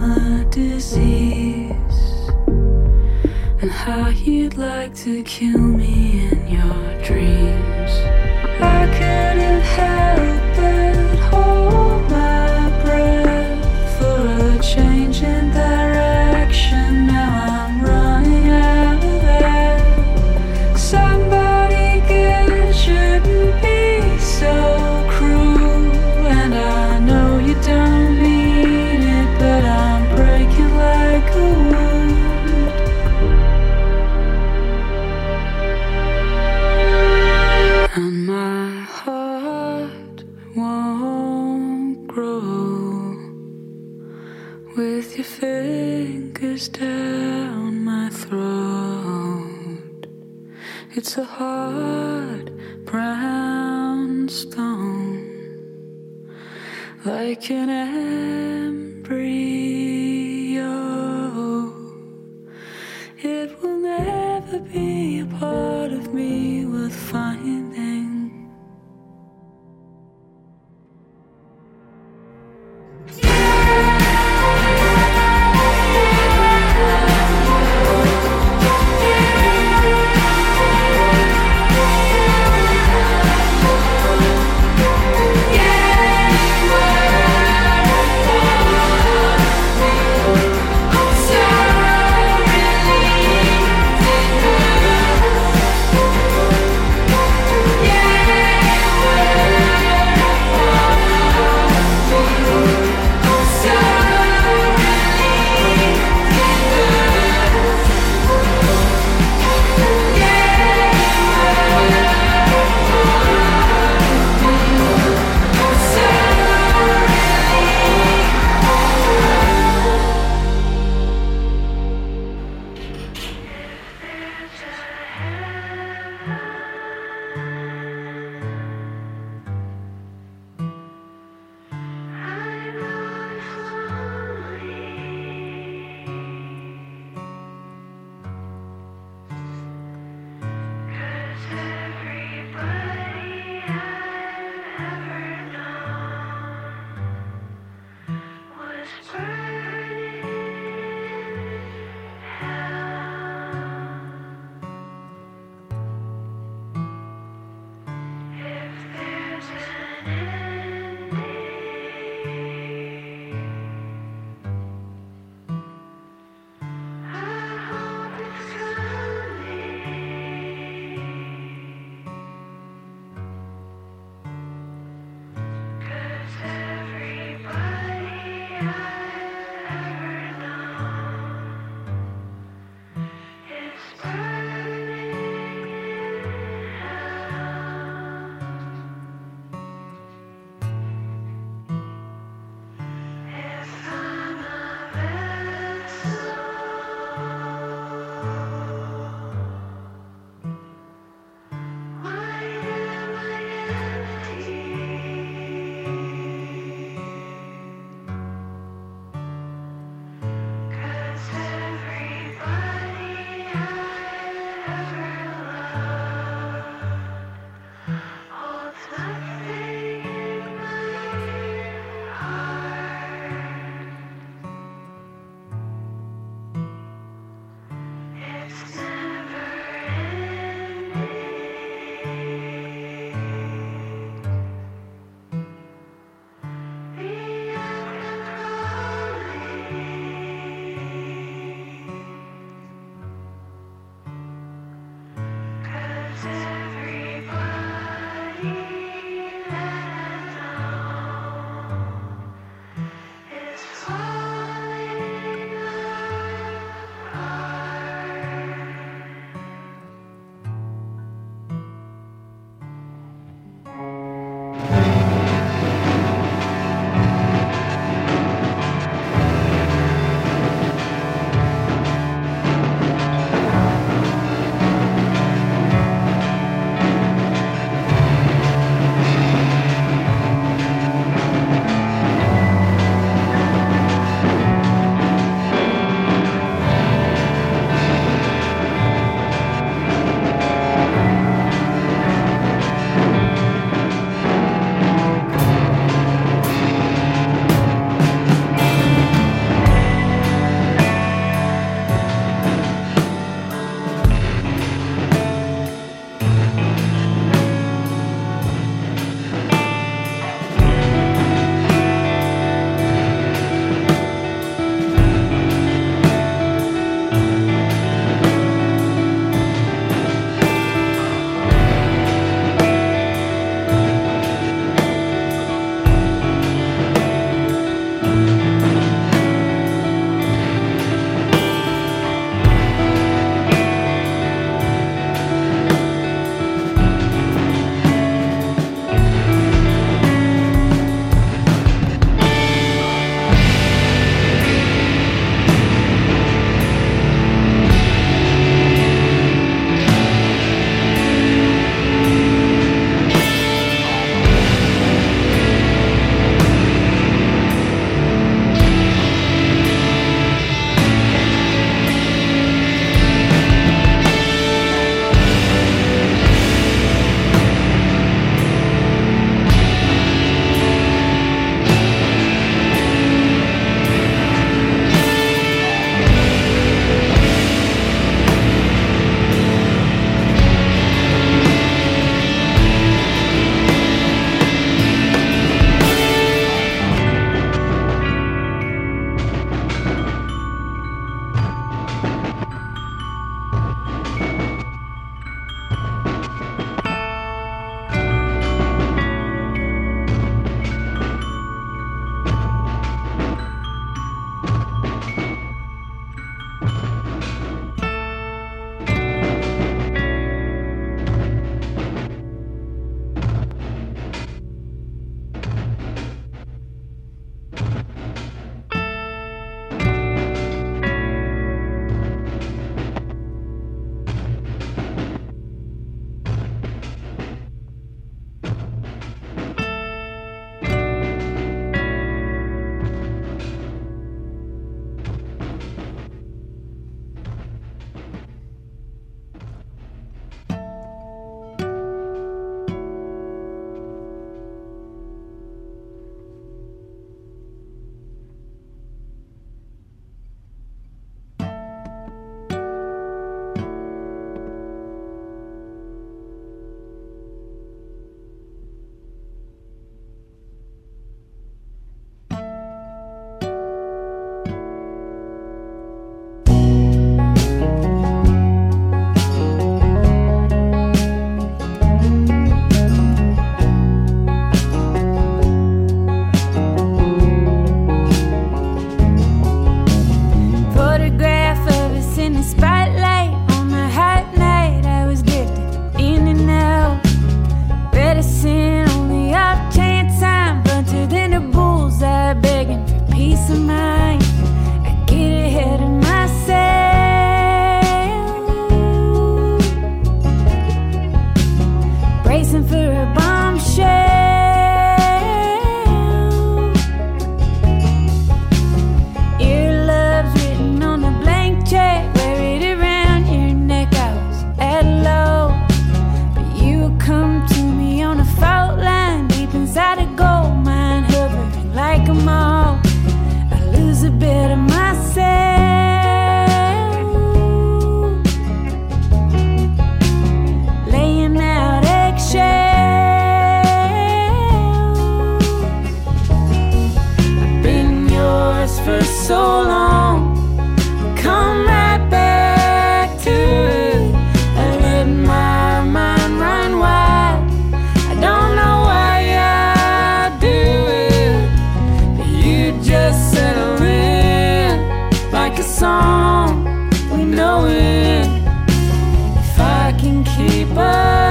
A disease and how you'd like to kill me in your dreams. keep on.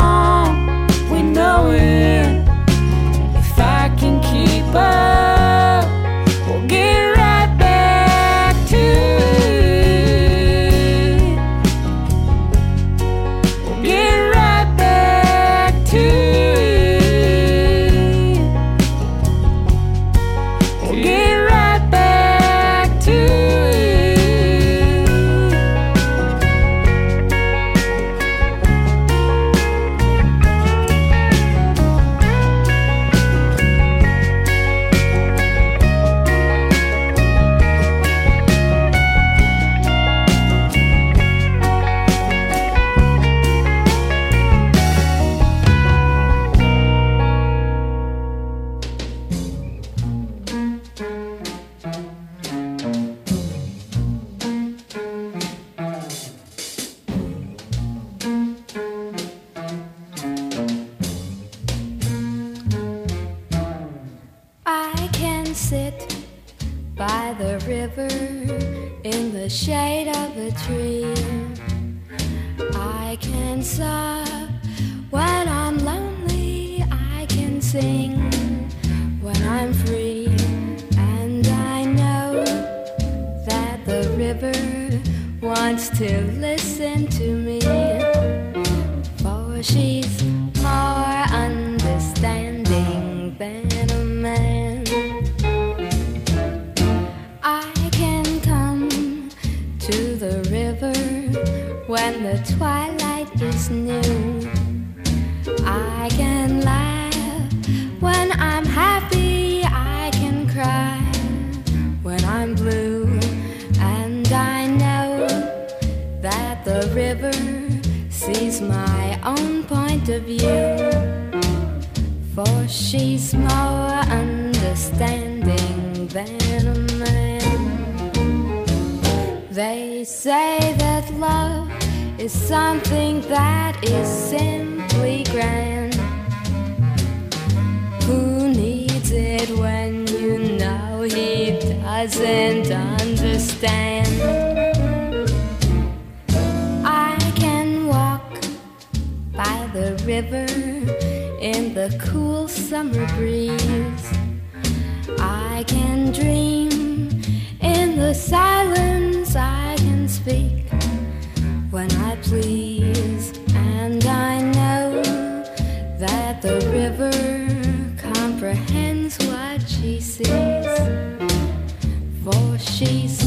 Song. To the river when the twilight is new. I can laugh when I'm happy. I can cry when I'm blue. And I know that the river sees my own point of view. For she's more understanding than a man. They say that love is something that is simply grand. Who needs it when you know he doesn't understand? I can walk by the river in the cool summer breeze. I can dream the silence. I can speak when I please, and I know that the river comprehends what she sees. For she's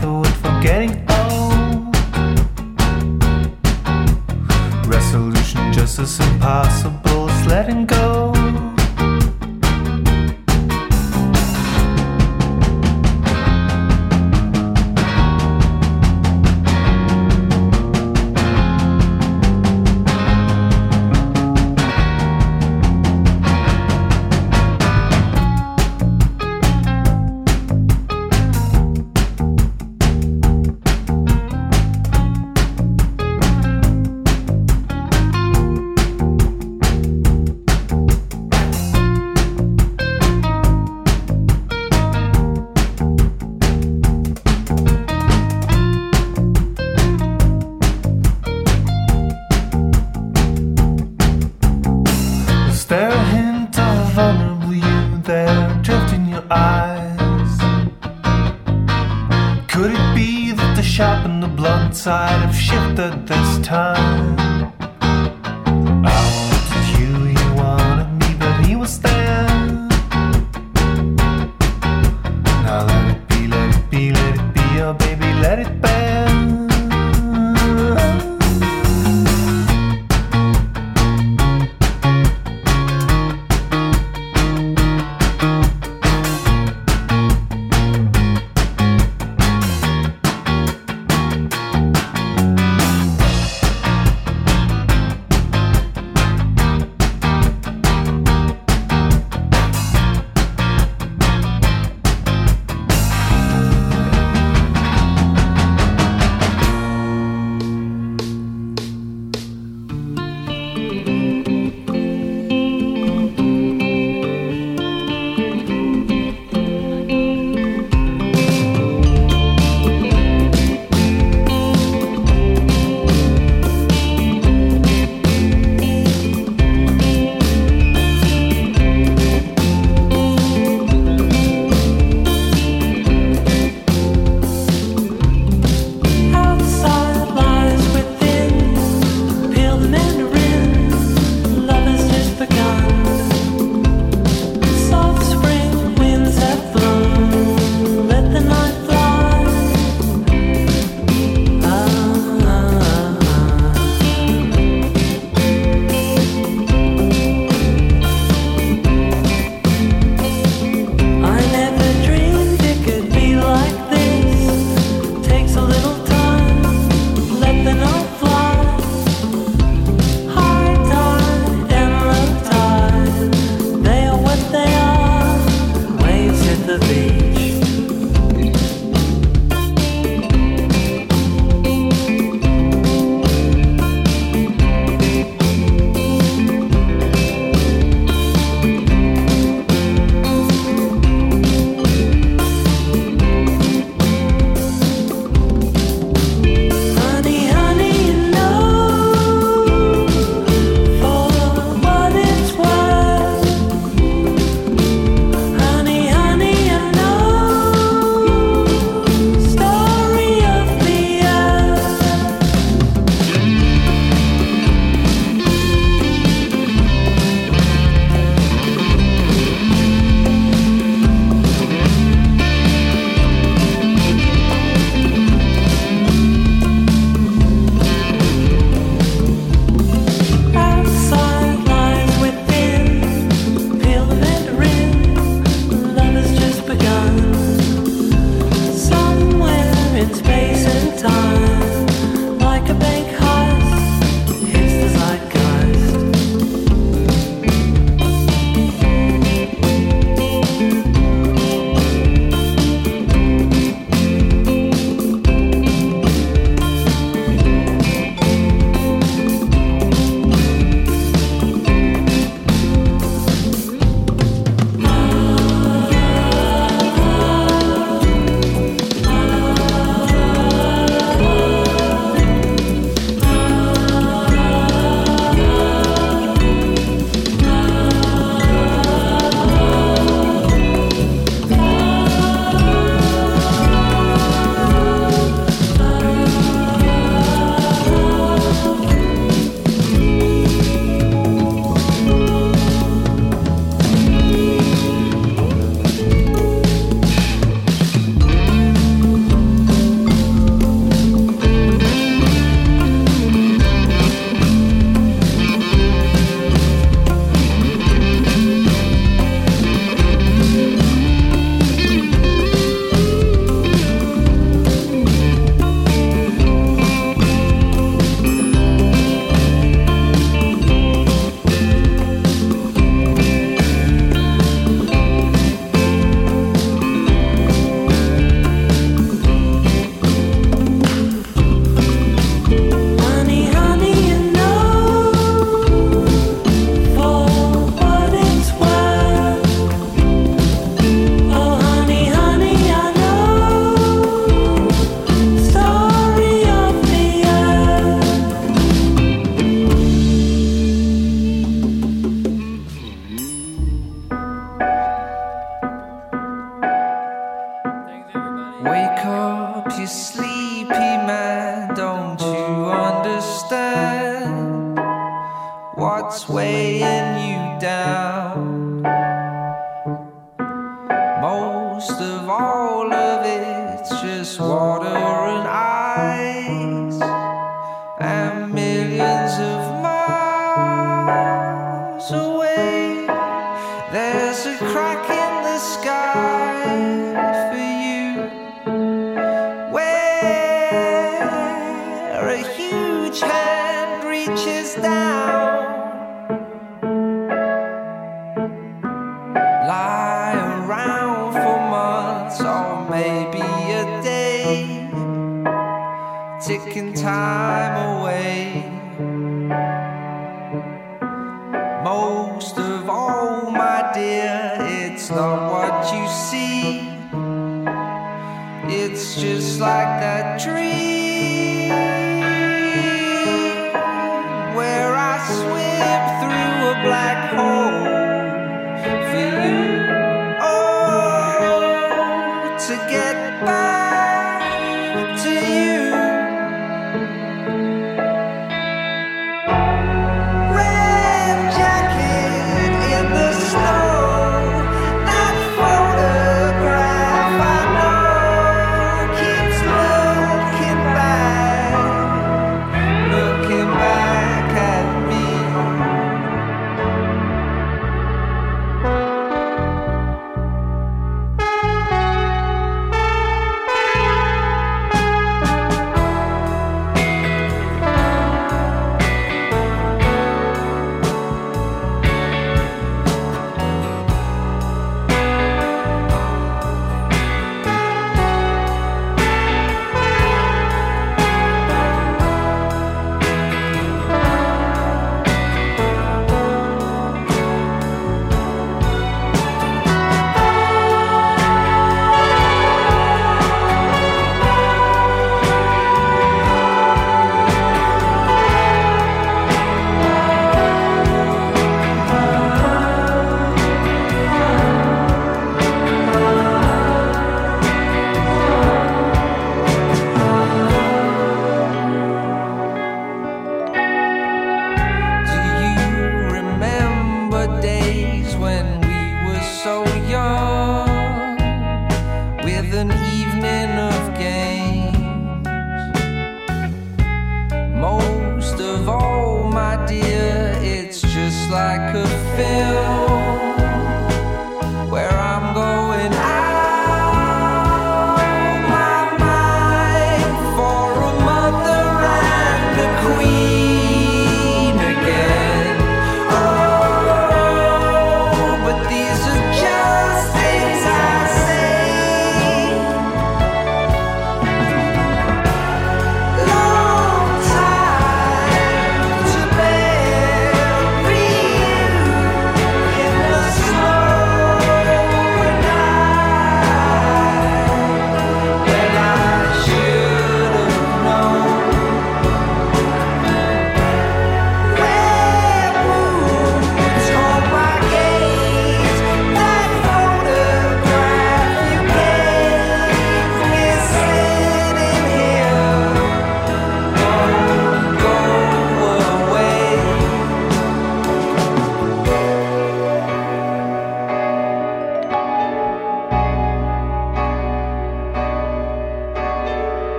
the wood for getting old. Resolution just as impossible as letting go.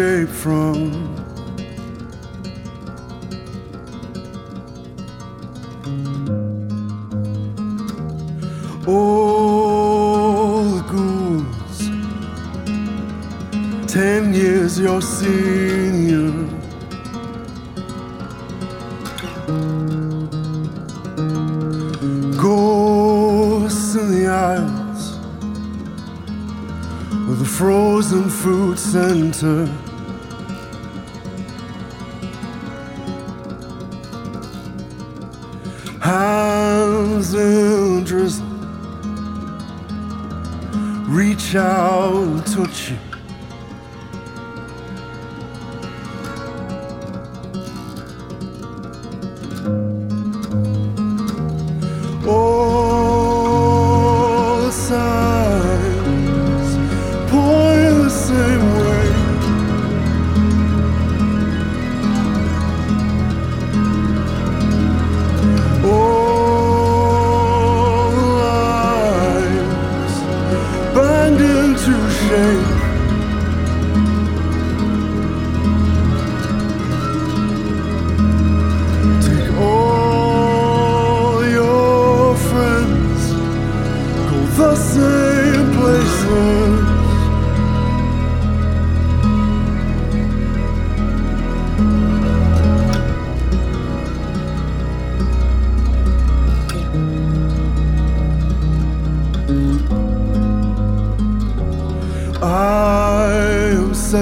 Escape from. All the ghouls, ten years your senior. Ghosts in the aisles of the frozen food center. Reach out and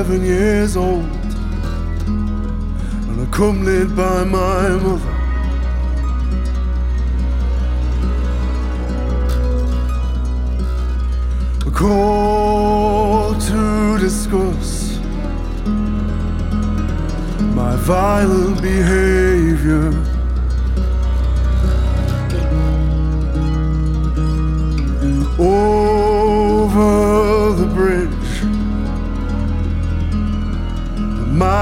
seven years old and accompanied by my mother. A call to discuss my violent behavior. Over the bridge,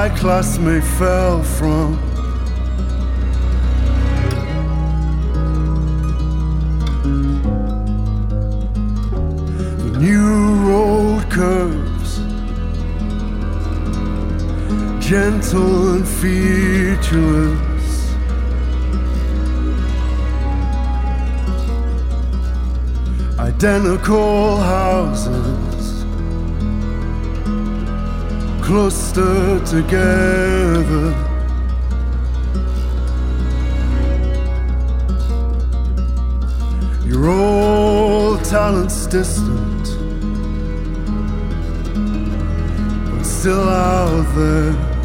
my classmate fell from. The new road curves, gentle and featureless. Identical houses clustered together. Your old talent's distant, but still out there.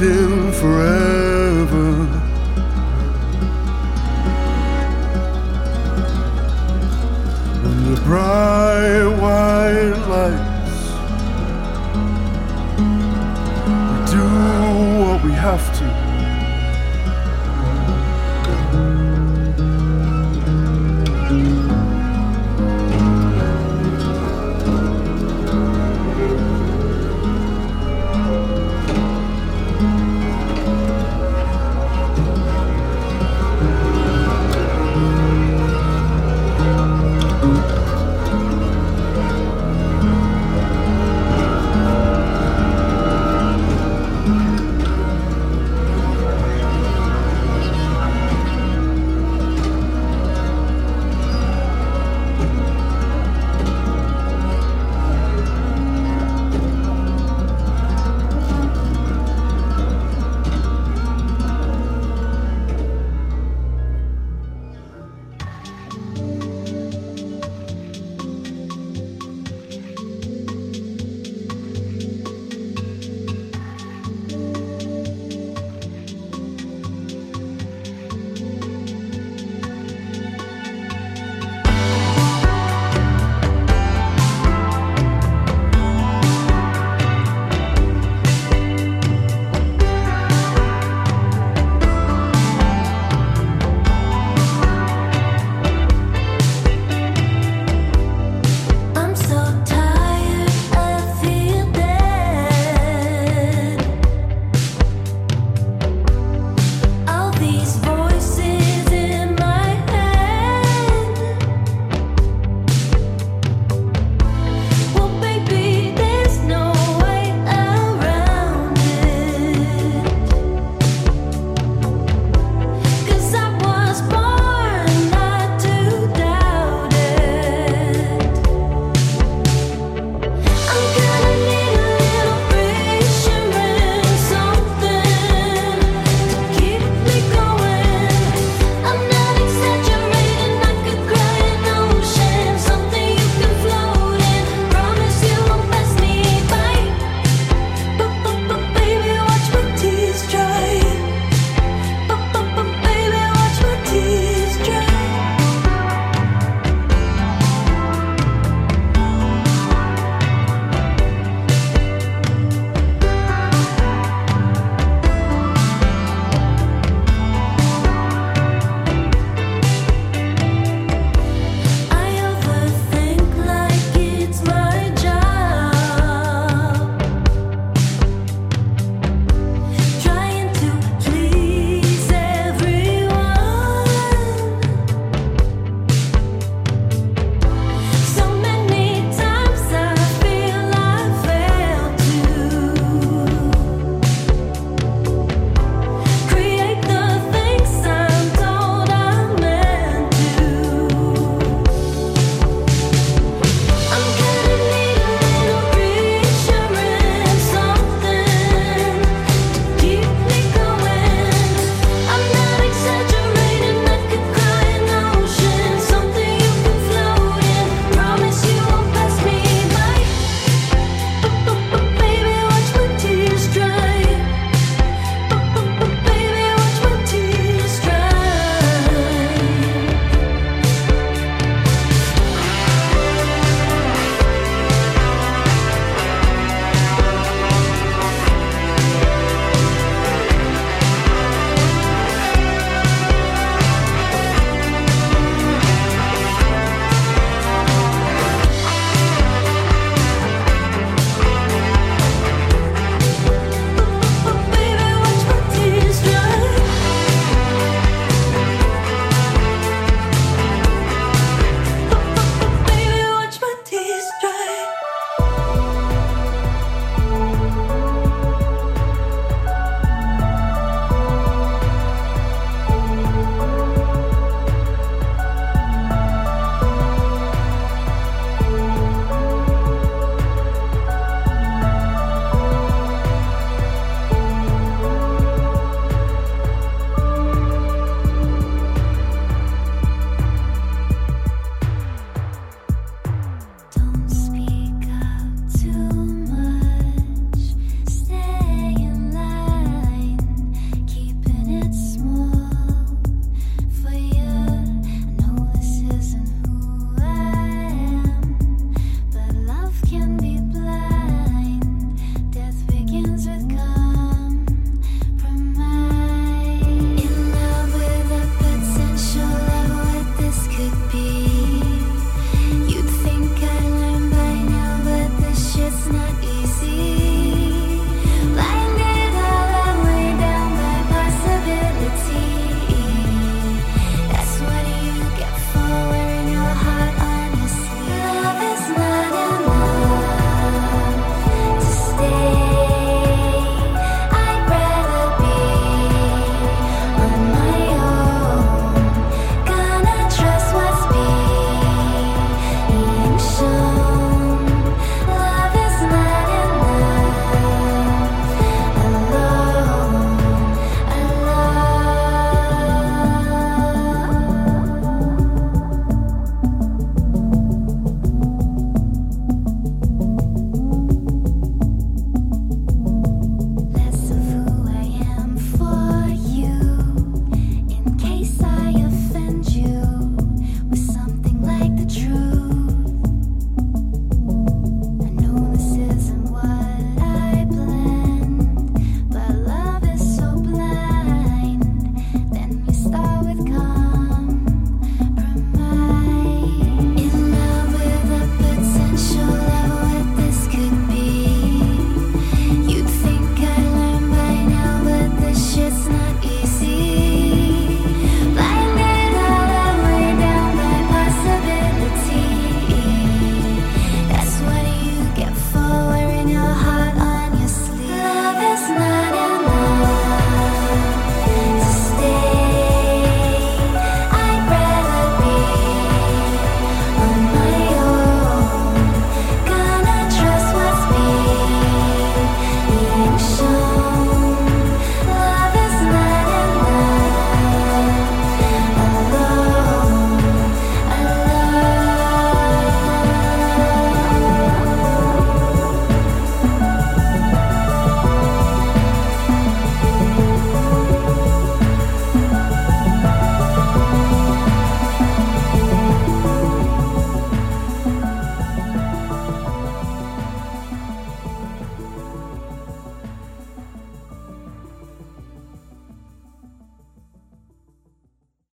with him forever. When the bright white lights, we do what we have to.